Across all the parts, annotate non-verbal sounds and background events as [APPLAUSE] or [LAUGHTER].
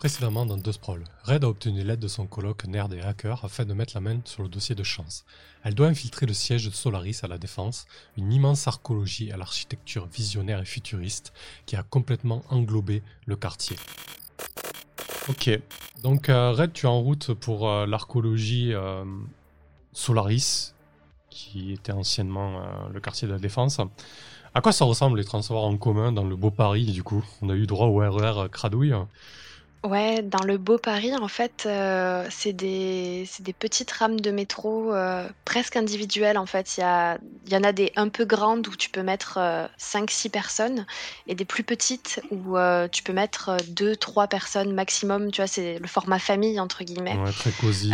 Précédemment dans Deux Sprawl, Red a obtenu l'aide de son coloc Nerd et Hacker afin de mettre la main sur le dossier de chance. Elle doit infiltrer le siège de Solaris à la Défense, une immense archéologie à l'architecture visionnaire et futuriste qui a complètement englobé le quartier. Ok, donc euh, Red, tu es en route pour euh, l'archéologie euh, Solaris, qui était anciennement le quartier de la Défense. À quoi ça ressemble les transports en commun dans le beau Paris du coup? On a eu droit au RER Cradouille. Ouais, dans le beau Paris, en fait, euh, c'est des c'est des petites rames de métro, euh, presque individuelles, en fait. Il y a il y en a des un peu grandes où tu peux mettre, 5-6 euh, personnes et des plus petites où, tu peux mettre, 2-3 personnes maximum, tu vois? C'est le format «famille» entre guillemets. Ouais, très cosy,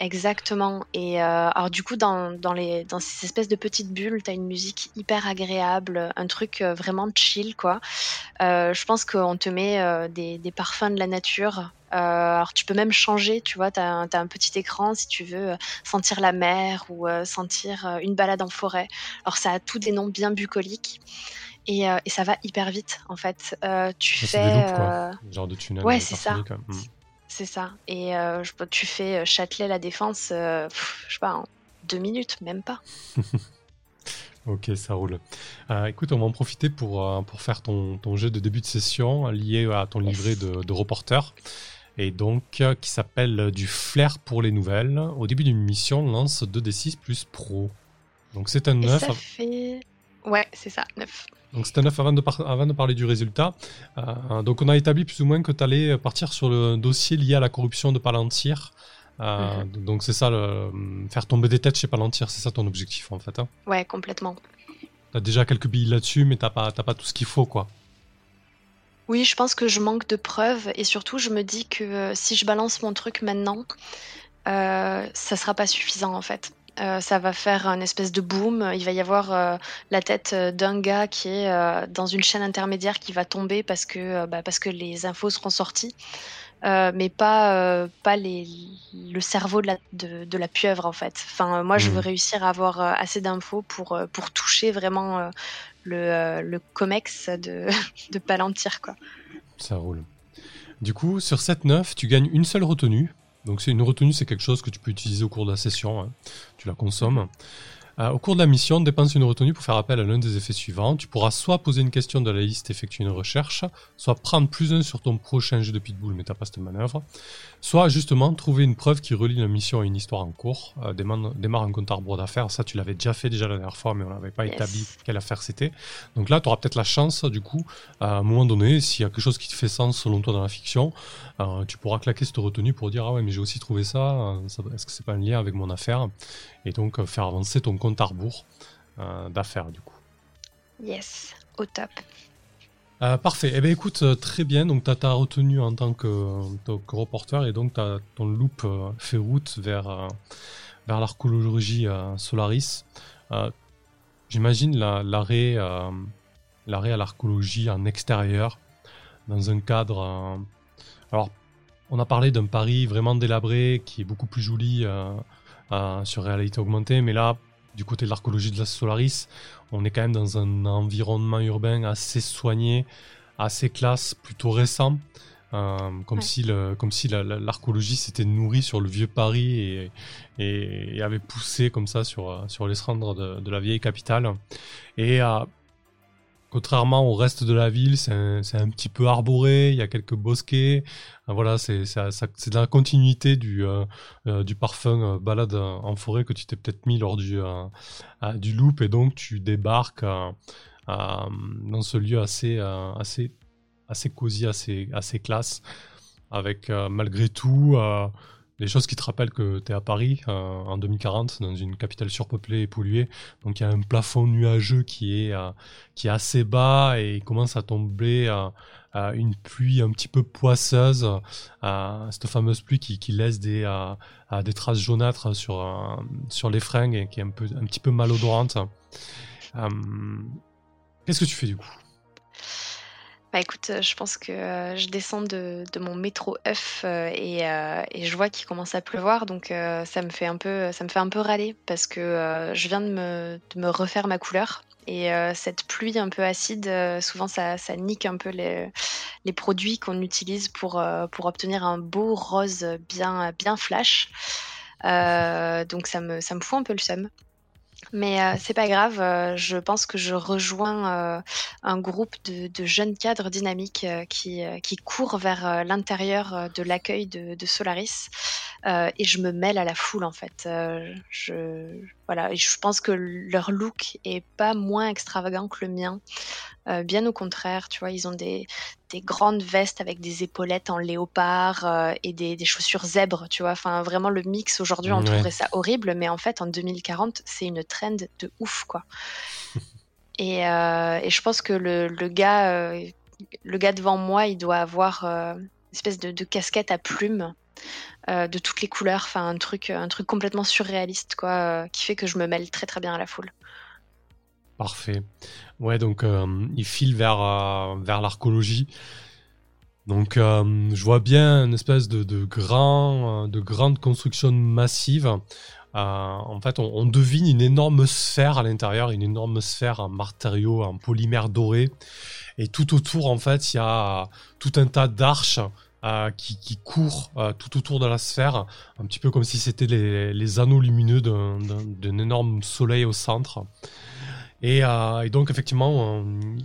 exactement et alors du coup, dans dans les dans ces espèces de petites bulles, tu as une musique hyper agréable, un truc, vraiment chill, quoi. je pense qu'on te met, des des parfums de la nature. Euh, alors tu peux même changer, tu vois, tu as, un petit écran si tu veux euh, sentir la mer ou euh, sentir une balade en forêt. Alors ça a tous des noms bien bucoliques. Et, et ça va hyper vite en fait. tu fais. Genre de tunnel. Ouais, c'est ça. Hmm. C'est ça. Et tu fais Châtelet-La Défense, je sais pas, en deux minutes, même pas. [LAUGHS] Ok, ça roule. Euh, écoute, on va en profiter pour, euh, pour faire ton, ton jeu de début de session lié à ton livret de, de reporter. Et donc, euh, qui s'appelle Du flair pour les nouvelles. Au début d'une mission, lance 2d6 plus pro. Donc c'est un 9. ça fait... Ouais, c'est ça, 9. Donc c'est un 9 avant de, avant de parler du résultat. donc on a établi plus ou moins que tu allais partir sur le dossier lié à la corruption de Palantir. Euh, mhm. Donc c'est ça, le, faire tomber des têtes chez Palantir, c'est ça ton objectif en fait. Hein ouais, complètement. T'as déjà quelques billes là-dessus, mais t'as pas, pas tout ce qu'il faut quoi. Oui, je pense que je manque de preuves et surtout je me dis que euh, si je balance mon truc maintenant, euh, ça sera pas suffisant en fait. Euh, ça va faire un espèce de boom. Il va y avoir la tête d'un gars qui est dans une chaîne intermédiaire qui va tomber parce que, bah, parce que les infos seront sorties. Euh, mais pas, euh, pas les, le cerveau de la, de, la pieuvre en fait. Enfin, moi, je veux hmm. réussir à avoir euh, assez d'infos pour, pour toucher vraiment le, le COMEX de, [LAUGHS] de Palantir. Quoi. Ça roule. Du coup, sur cette 9, tu gagnes une seule retenue. Donc, c'est une retenue, c'est quelque chose que tu peux utiliser au cours de la session. Hein. Tu la consommes. Euh, au cours de la mission, dépense une retenue pour faire appel à l'un des effets suivants. Tu pourras soit poser une question de la liste, effectuer une recherche, soit prendre plus un sur ton prochain jeu de pitbull, mais t'as pas cette manœuvre, soit justement trouver une preuve qui relie la mission à une histoire en cours, euh, démarre, un compte arbre d'affaires. Ça, tu l'avais déjà fait déjà la dernière fois, mais on n'avait pas établi quelle affaire c'était. Donc là, tu auras peut-être la chance, du coup, à un moment donné, s'il y a quelque chose qui te fait sens selon toi dans la fiction, euh, tu pourras claquer cette retenue pour dire ah ouais, mais j'ai aussi trouvé ça. Est-ce que c'est pas un lien avec mon affaire? Et donc faire avancer ton compte à rebours euh, d'affaires du coup. Yes, au top. Euh, parfait. Eh bien, écoute, euh, très bien. Donc, tu as, retenu en tant que, reporter et donc as, ton loop fait route vers, vers l'archéologie Solaris. J'imagine l'arrêt l'arrêt à l'archéologie en extérieur, dans un cadre. alors, on a parlé d'un Paris vraiment délabré qui est beaucoup plus joli sur réalité augmentée, mais là, du côté de l'archéologie de la Solaris, on est quand même dans un environnement urbain assez soigné, assez classe, plutôt récent. Euh, comme, si le, comme si l'archéologie s'était nourrie sur le vieux Paris et, et, avait poussé comme ça sur, sur les cendres de, de la vieille capitale. Et euh, Contrairement au reste de la ville, c'est un, petit peu arboré, il y a quelques bosquets. Euh, voilà, c'est dans la continuité du, euh, euh, du parfum balade en forêt que tu t'es peut-être mis lors du, du loop et donc tu débarques dans ce lieu assez, assez, assez cosy, assez, assez classe, avec malgré tout les choses qui te rappellent que tu es à Paris euh, en 2040, dans une capitale surpeuplée et polluée. Donc il y a un plafond nuageux qui est, euh, qui est assez bas et il commence à tomber euh, une pluie un petit peu poisseuse, cette fameuse pluie qui, qui laisse des, des traces jaunâtres sur, sur les fringues et qui est un, peu, un petit peu malodorante. Qu'est-ce que tu fais du coup? Bah écoute, euh, je pense que euh, je descends de, mon métro F euh, et, je vois qu'il commence à pleuvoir, donc ça me fait un peu, ça me fait un peu râler parce que je viens de me, refaire ma couleur Et cette pluie un peu acide, souvent ça, nique un peu les, produits qu'on utilise pour, obtenir un beau rose bien, bien flash. donc ça me, ça me fout un peu le seum. Mais euh, c'est pas grave, euh, je pense que je rejoins euh, un groupe de, jeunes cadres dynamiques qui, qui courent vers l'intérieur de l'accueil de, Solaris et je me mêle à la foule en fait. je, voilà, et je pense que leur look est pas moins extravagant que le mien. Euh, bien au contraire, tu vois, ils ont des, des, grandes vestes avec des épaulettes en léopard euh, et des, des, chaussures zèbres, tu vois. Enfin, vraiment, le mix aujourd'hui, on trouverait ça horrible, mais en fait, en 2040, c'est une trend de ouf, quoi. [LAUGHS] et, euh, et, je pense que le, le gars, le gars devant moi, il doit avoir une espèce de, de, casquette à plumes. De toutes les couleurs, enfin un truc, un truc complètement surréaliste quoi, qui fait que je me mêle très très bien à la foule. Parfait. Ouais, donc euh, il file vers, euh, vers l'archéologie. Donc euh, je vois bien une espèce de, de, de grande construction massive. en fait, on, devine une énorme sphère à l'intérieur, une énorme sphère en matériaux, en polymère doré. Et tout autour, en fait, il y a tout un tas d'arches qui, qui, courent tout autour de la sphère, un petit peu comme si c'était les, les, anneaux lumineux d'un énorme soleil au centre. Euh, et, donc, effectivement, il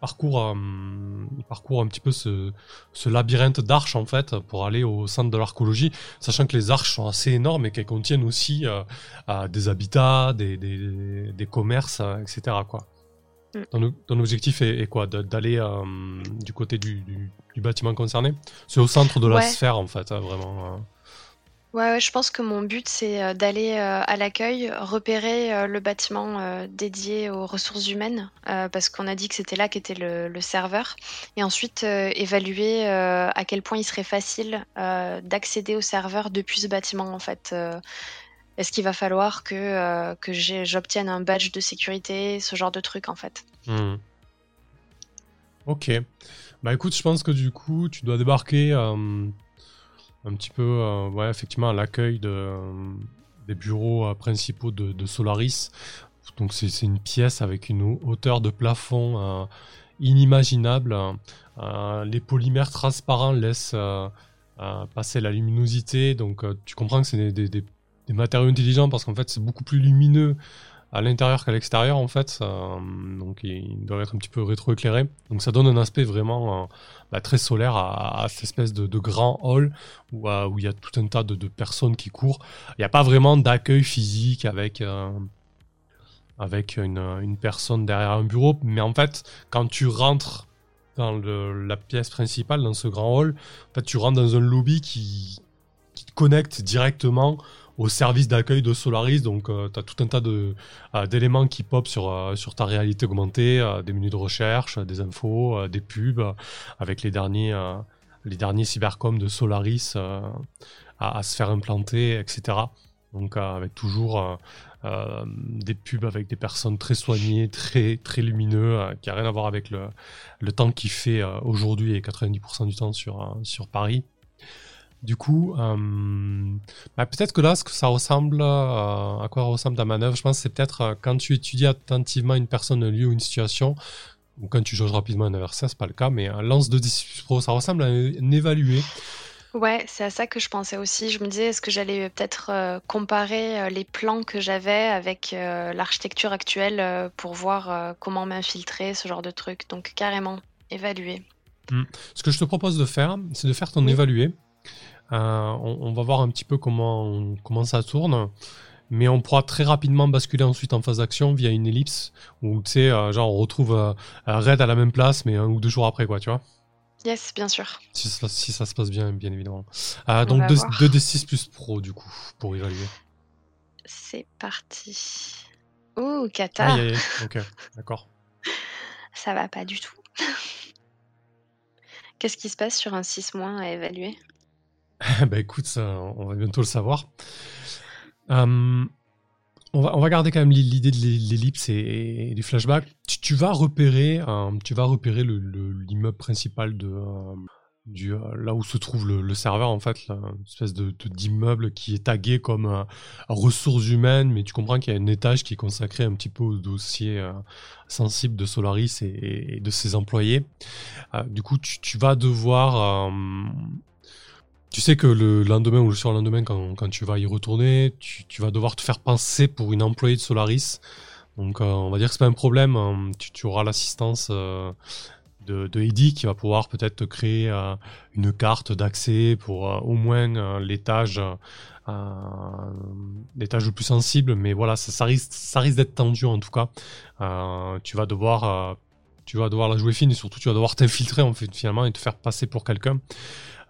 parcourt, euh, il parcourt un petit peu ce, labyrinthe d'arches, en fait, pour aller au centre de l'archéologie, sachant que les arches sont assez énormes et qu'elles contiennent aussi euh, des habitats, des, des, commerces, etc. Quoi. Mm. Ton, objectif est, quoi? D'aller du côté du, bâtiment concerné C'est au centre de la sphère, en fait, hein, vraiment. Ouais, je pense que mon but, c'est euh, d'aller euh, à l'accueil, repérer euh, le bâtiment dédié aux ressources humaines, parce qu'on a dit que c'était là qu'était le, le serveur, et ensuite évaluer à quel point il serait facile d'accéder au serveur depuis ce bâtiment, en fait. Est-ce qu'il va falloir que, que j'obtienne un badge de sécurité, ce genre de truc, en fait. Hmm. Ok. Bah écoute, je pense que du coup, tu dois débarquer un petit peu, euh, ouais, effectivement, à l'accueil de, euh, des bureaux euh, principaux de, Solaris. Donc c'est une pièce avec une hauteur de plafond inimaginable. les polymères transparents laissent passer la luminosité. Donc tu comprends que c'est des, des, matériaux intelligents parce qu'en fait c'est beaucoup plus lumineux à l'intérieur qu'à l'extérieur en fait. donc il doit être un petit peu rétroéclairé. Donc ça donne un aspect vraiment bah, très solaire à, cette espèce de, grand hall où, euh, où, il y a tout un tas de, personnes qui courent. Il n'y a pas vraiment d'accueil physique avec, euh, avec une, personne derrière un bureau. Mais en fait, quand tu rentres dans la pièce principale, dans ce grand hall, en fait, tu rentres dans un lobby qui, qui te connecte directement au service d'accueil de Solaris. Donc, euh, tu as tout un tas euh, d'éléments qui pop sur, euh, sur ta réalité augmentée, des menus de recherche, des infos, des pubs, avec les derniers, derniers cybercoms de Solaris à, se faire implanter, etc. Donc, avec toujours des pubs avec des personnes très soignées, très, très lumineux, qui n'a rien à voir avec le, le temps qu'il fait aujourd'hui et 90% du temps sur, sur Paris. Du coup, euh, bah, peut-être que là, ce que ça ressemble, euh, à quoi ressemble ta manœuvre, je pense c'est peut-être euh, quand tu étudies attentivement une personne, un lieu ou une situation, ou quand tu jauges rapidement un adversaire, c'est pas le cas, mais un lance de 10 Pro, ça ressemble à un évalué. Ouais, c'est à ça que je pensais aussi. Je me disais, est-ce que j'allais peut-être comparer les plans que j'avais avec l'architecture actuelle pour voir comment m'infiltrer, ce genre de truc. Donc carrément, évaluer. Hmm. Ce que je te propose de faire, c'est de faire ton évalué. Euh, on, va voir un petit peu comment, comment ça tourne. Mais on pourra très rapidement basculer ensuite en phase d'action via une ellipse où, tu sais, euh, genre on retrouve euh, Red à la même place, mais un ou deux jours après, quoi, tu vois. Yes, bien sûr. Si ça, se passe bien, bien évidemment. donc 2 d 6 plus pro, du coup, pour évaluer. C'est parti. Oh, Kata. ok, d'accord. [LAUGHS] Ça va pas du tout. [LAUGHS] Qu'est-ce qui se passe sur un 6 à évaluer? [LAUGHS] bah écoute, on va bientôt le savoir. Hum, on, va, on va garder quand même l'idée de l'ellipse et, les flashbacks. Tu, vas repérer, tu vas repérer l'immeuble principal de, du, là où se trouve le, serveur, en fait, une espèce de, d'immeuble qui est tagué comme ressources humaines, mais tu comprends qu'il y a un étage qui est consacré un petit peu au dossier sensible de Solaris et, de ses employés. du coup, tu, vas devoir... tu sais que le lendemain ou le surlendemain, quand, quand tu vas y retourner, tu, tu, vas devoir te faire penser pour une employée de Solaris. Donc, on va dire que c'est pas un problème. Hein. Tu, auras l'assistance de, de Eddie qui va pouvoir peut-être te créer euh, une carte d'accès pour euh, au moins euh, l'étage l'étage le plus sensible mais voilà ça, ça risque ça risque d'être tendu en tout cas tu vas devoir tu vas devoir la jouer fine et surtout tu vas devoir t'infiltrer en fait finalement et te faire passer pour quelqu'un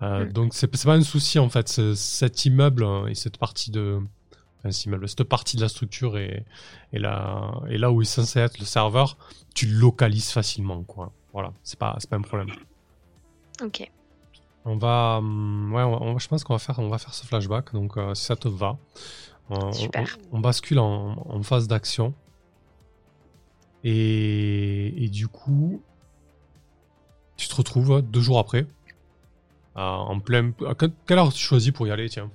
mm. donc c'est pas un souci en fait cet immeuble et cette partie de immeuble, cette partie de la structure et, et, là, et là où est censé être le serveur, tu le localises facilement quoi. Voilà, c'est pas, pas un problème. Ok. On va, hum, ouais, je pense qu'on va faire, on va faire ce flashback. Donc, euh, si ça te va, on, Super. On, bascule en, phase d'action. Et, et, du coup, tu te retrouves deux jours après, en plein. À quelle heure tu choisis pour y aller, tiens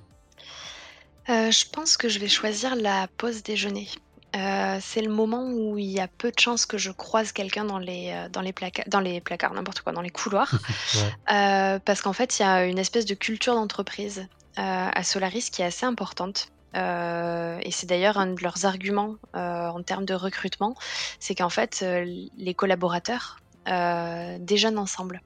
euh, Je pense que je vais choisir la pause déjeuner. Euh, c'est le moment où il y a peu de chances que je croise quelqu'un dans les, euh, dans les dans les placards, n'importe quoi, dans les couloirs. [LAUGHS] Euh, parce qu'en fait, il y a une espèce de culture d'entreprise, à Solaris qui est assez importante. et c'est d'ailleurs un de leurs arguments, en termes de recrutement, c'est qu'en fait, les collaborateurs, déjeunent ensemble.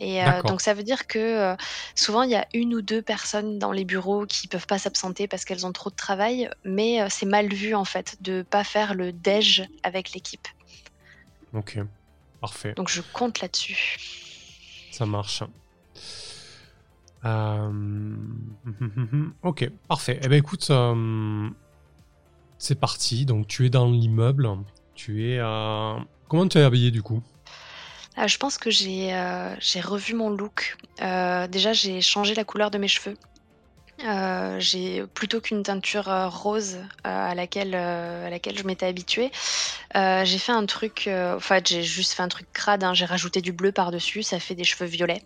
Et euh, donc ça veut dire que euh, souvent il y a une ou deux personnes dans les bureaux qui peuvent pas s'absenter parce qu'elles ont trop de travail, mais euh, c'est mal vu en fait de pas faire le déj avec l'équipe. Ok, parfait. Donc je compte là-dessus. Ça marche. [LAUGHS] ok, parfait. Eh ben écoute, c'est parti. Donc tu es dans l'immeuble. Tu es. Comment tu es habillé du coup? Ah, je pense que j'ai euh, revu mon look. Euh, déjà, j'ai changé la couleur de mes cheveux. Euh, j'ai plutôt qu'une teinture rose à laquelle je m'étais habituée. j'ai fait un truc, enfin j'ai juste fait un truc crade. Hein. j'ai rajouté du bleu par dessus, ça fait des cheveux violets.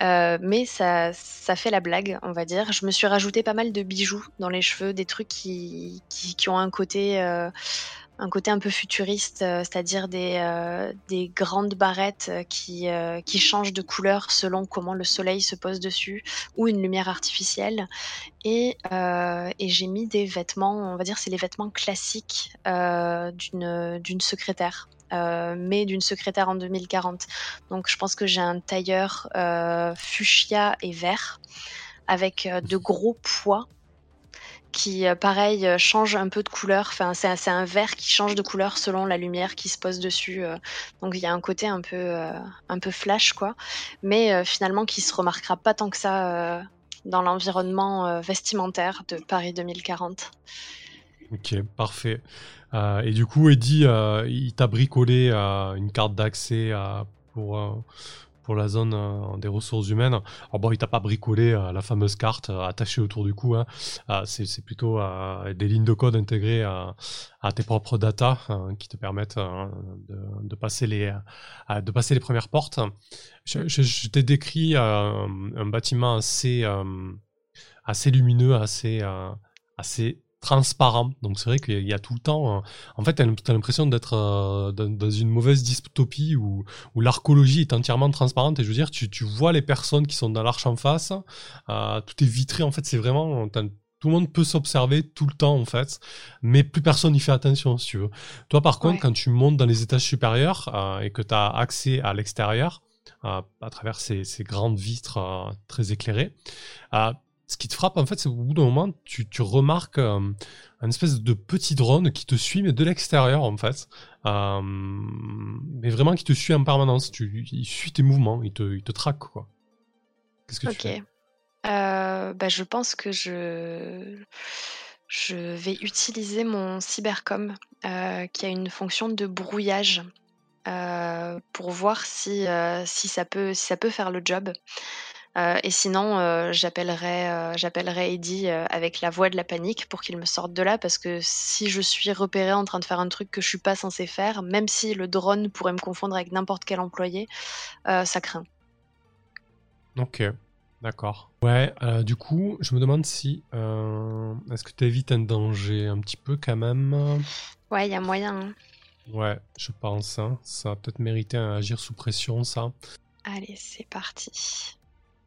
mais ça, ça fait la blague, on va dire. Je me suis rajouté pas mal de bijoux dans les cheveux, des trucs qui, qui ont un côté un côté un peu futuriste, euh, c'est-à-dire des, euh, des, grandes barrettes euh, qui, qui changent de couleur selon comment le soleil se pose dessus, ou une lumière artificielle. Et, et j'ai mis des vêtements, on va dire c'est les vêtements classiques d'une secrétaire. mais d'une secrétaire en 2040. Donc je pense que j'ai un tailleur fuchsia et vert avec de gros poids qui, euh, pareil, euh, change un peu de couleur. Enfin, c'est un vert qui change de couleur selon la lumière qui se pose dessus. Euh. Donc, il y a un côté un peu, un peu flash, quoi. Mais finalement, qui se remarquera pas tant que ça dans l'environnement vestimentaire de Paris 2040. Ok, parfait. et du coup, Eddie, il t'a bricolé une carte d'accès pour pour la zone euh, des ressources humaines. Alors bon, il t'a pas bricolé euh, la fameuse carte euh, attachée autour du cou. Hein. c'est plutôt des lignes de code intégrées à, tes propres data qui te permettent de, passer les, de passer les premières portes. Je, t'ai décrit un bâtiment assez, assez lumineux, assez, assez transparent. Donc c'est vrai qu'il y a tout le temps. Euh, en fait, tu as l'impression d'être euh, dans une mauvaise dystopie où, où l'archéologie est entièrement transparente. Et je veux dire, tu, tu vois les personnes qui sont dans l'arche en face. Euh, tout est vitré. En fait, c'est vraiment. Tout le monde peut s'observer tout le temps, en fait. Mais plus personne n'y fait attention, si tu veux. Toi, par contre, quand tu montes dans les étages supérieurs et que tu as accès à l'extérieur, à travers ces, ces, grandes vitres très éclairées, ce qui te frappe, en fait, c'est au bout d'un moment, tu, remarques euh, un espèce de petit drone qui te suit, mais de l'extérieur, en fait. Euh, mais vraiment qui te suit en permanence. Tu, il suit tes mouvements, il te, il te traque, quoi. Qu'est-ce que tu fais? Euh, bah, Je pense que je, je vais utiliser mon cybercom, qui a une fonction de brouillage. pour voir si, si, ça peut, si ça peut faire le job. Euh, et sinon, euh, j'appellerai, euh, j'appellerai Eddie avec la voix de la panique pour qu'il me sorte de là, parce que si je suis repérée en train de faire un truc que je suis pas censée faire, même si le drone pourrait me confondre avec n'importe quel employé, ça craint. Ok, d'accord. Ouais, euh, du coup, je me demande si. euh, Est-ce que tu évites un danger un petit peu quand même? Ouais, il y a moyen. hein. Ouais, je pense. hein. Ça va peut-être mériter un agir sous pression, ça. Allez, c'est parti.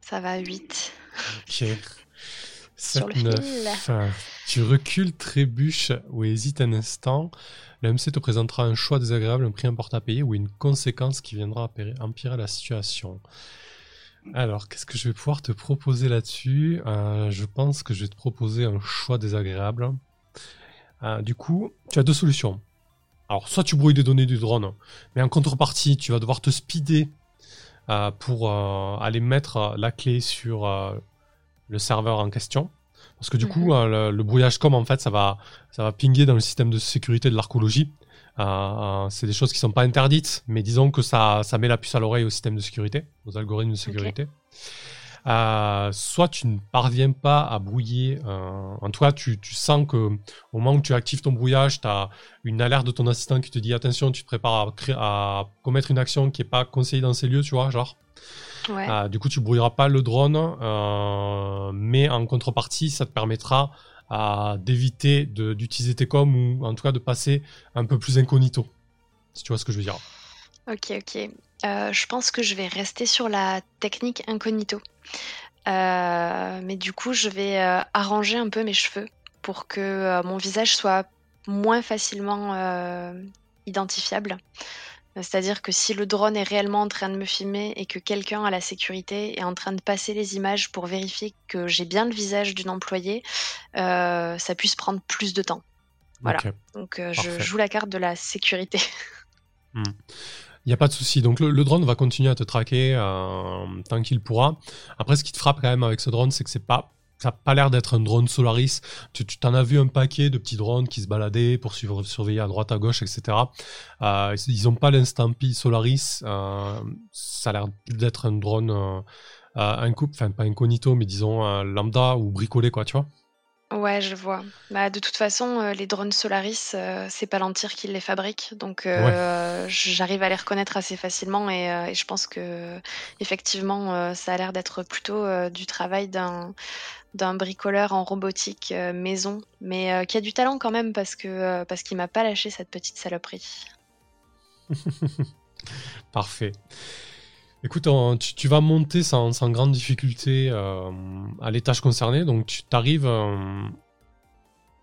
Ça va 8. Ok. Sur le 7, 9. Tu recules, trébuches ou hésites un instant. Le MC te présentera un choix désagréable, un prix important à payer ou une conséquence qui viendra empirer, empirer la situation. Alors, qu'est-ce que je vais pouvoir te proposer là-dessus? Euh, Je pense que je vais te proposer un choix désagréable. Euh, du coup, tu as deux solutions. Alors, soit tu brouilles des données du drone, mais en contrepartie, tu vas devoir te speeder euh, pour euh, aller mettre euh, la clé sur le serveur en question. Parce que du coup, euh, le, le brouillage com, en fait, ça va, ça va pinguer dans le système de sécurité de l'archéologie. Euh, euh, c'est des choses qui sont pas interdites, mais disons que ça, ça met la puce à l'oreille au système de sécurité, aux algorithmes de sécurité. Euh, soit tu ne parviens pas à brouiller, euh, en tout cas tu, tu sens que au moment où tu actives ton brouillage, tu as une alerte de ton assistant qui te dit attention, tu te prépares à, commettre une action qui est pas conseillée dans ces lieux, tu vois, genre. Ouais. Euh, du coup, tu brouilleras pas le drone, mais en contrepartie, ça te permettra d'éviter d'utiliser tes coms ou en tout cas de passer un peu plus incognito. Si tu vois ce que je veux dire. Ok, ok. Euh, je pense que je vais rester sur la technique incognito. Euh, mais du coup, je vais euh, arranger un peu mes cheveux pour que mon visage soit moins facilement identifiable. C'est-à-dire que si le drone est réellement en train de me filmer et que quelqu'un à la sécurité est en train de passer les images pour vérifier que j'ai bien le visage d'une employée, ça puisse prendre plus de temps. Voilà. Donc je joue la carte de la sécurité. Il n'y a pas de souci. Donc le, drone va continuer à te traquer euh, tant qu'il pourra. Après, ce qui te frappe quand même avec ce drone, c'est que c'est pas ça n'a pas l'air d'être un drone Solaris. Tu t'en as vu un paquet de petits drones qui se baladaient pour suivre, surveiller à droite, à gauche, etc. Euh, ils n'ont pas l'instampi Solaris. Euh, ça a l'air d'être un drone un couple, enfin pas incognito, mais disons lambda ou bricolé, quoi, tu vois. Ouais, je vois. Bah, de toute façon, euh, les drones Solaris, euh, c'est Palantir qui les fabrique, donc euh, j'arrive à les reconnaître assez facilement et, et je pense que effectivement, ça a l'air d'être plutôt du travail d'un d'un bricoleur en robotique maison, mais qui a du talent quand même parce que parce qu'il m'a pas lâché cette petite saloperie. [LAUGHS] Parfait. Écoute, tu, tu vas monter sans, grande difficulté euh, à l'étage concerné. Donc, tu t'arrives euh,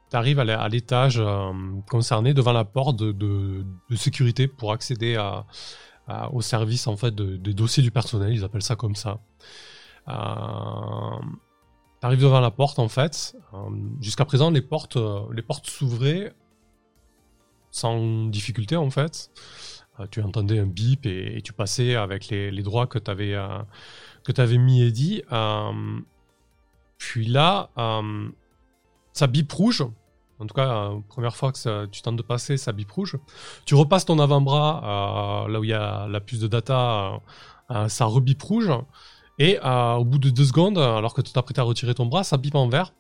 t'arrives à l'é- à l'étage euh, concerné devant la porte de, sécurité pour accéder au service en fait de- des dossiers du personnel. Ils appellent ça comme ça. Euh, T'arrives devant la porte en fait. Jusqu'à présent, les portes, les portes s'ouvraient sans difficulté en fait. Euh, tu entendais un bip et, tu passais avec les, droits que tu avais, t'avais mis et dit. Euh, puis là, euh, ça bip rouge. En tout cas, euh, première fois que tu tentes de passer, ça bip rouge. Tu repasses ton avant-bras, euh, là où il y a la puce de data, euh, euh, ça rebip rouge. Et euh, au bout de deux secondes, alors que tu t'apprêtes à retirer ton bras, ça bip en vert.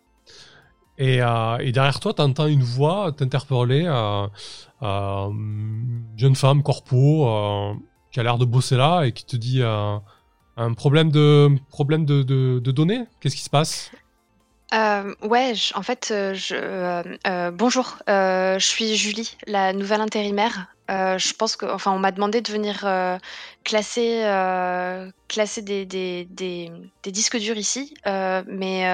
Et, euh, et derrière toi, tu entends une voix t'interpeller. Euh, euh, jeune femme, corpo, euh, qui a l'air de bosser là et qui te dit euh, un problème de problème de, données? Qu'est-ce qui se passe? Ouais, en fait, bonjour, je suis Julie, la nouvelle intérimaire. Je pense que, on m'a demandé de venir classer, classer des, des, des, disques durs ici, mais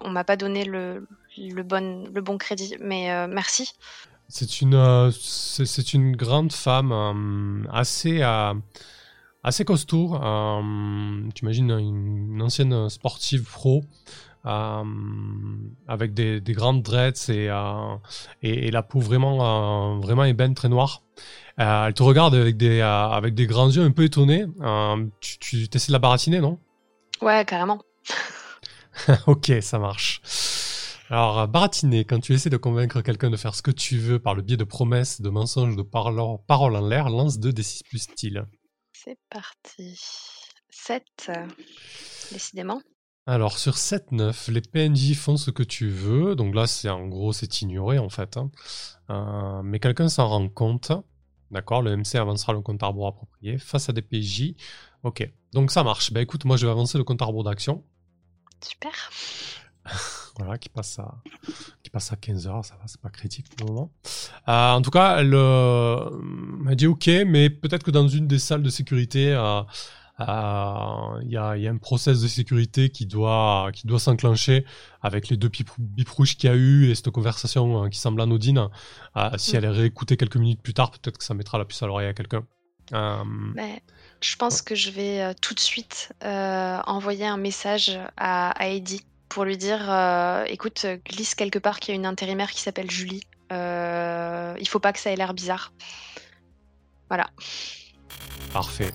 on m'a pas donné le, le, bon, le bon crédit. Mais euh, merci. C'est une euh, c'est une grande femme euh, assez assez costaud. Euh, tu imagines une, une ancienne sportive pro. euh, avec des, des grandes dreads et, euh, et, et la peau vraiment, vraiment ébène, très noire. Elle te regarde avec des, avec des grands yeux un peu étonnés. Tu tu essaies de la baratiner, non? Ouais, carrément. [LAUGHS] Ok, ça marche. Alors, euh, baratiner, quand tu essaies de convaincre quelqu'un de faire ce que tu veux par le biais de promesses, de mensonges, de parlo- paroles en l'air, lance 2 des 6 plus style. C'est parti. 7, décidément. Alors, sur 7-9, les PNJ font ce que tu veux. Donc là, c'est en gros, c'est ignoré en fait. hein. Euh, mais quelqu'un s'en rend compte. D'accord? Le MC avancera le compte à rebours approprié face à des PJ. Ok. Donc ça marche. Bah écoute, moi je vais avancer le compte à rebours d'action. Super. [LAUGHS] voilà, qui passe à, qui passe à 15 heures, ça va, c'est pas critique pour le moment. Euh, en tout cas, elle euh, m'a dit ok, mais peut-être que dans une des salles de sécurité, euh, il y, a, un process de sécurité qui doit, qui doit s'enclencher avec les deux bip rouges qu'il y a eu et cette conversation qui semble anodine. si mm. elle est réécoutée quelques minutes plus tard, peut-être que ça mettra la puce à l'oreille à quelqu'un. je pense que je vais tout de suite envoyer un message à, à Eddie pour lui dire euh, écoute, glisse quelque part qu'il y a une intérimaire qui s'appelle Julie. Euh, il faut pas que ça ait l'air bizarre. Voilà. Parfait.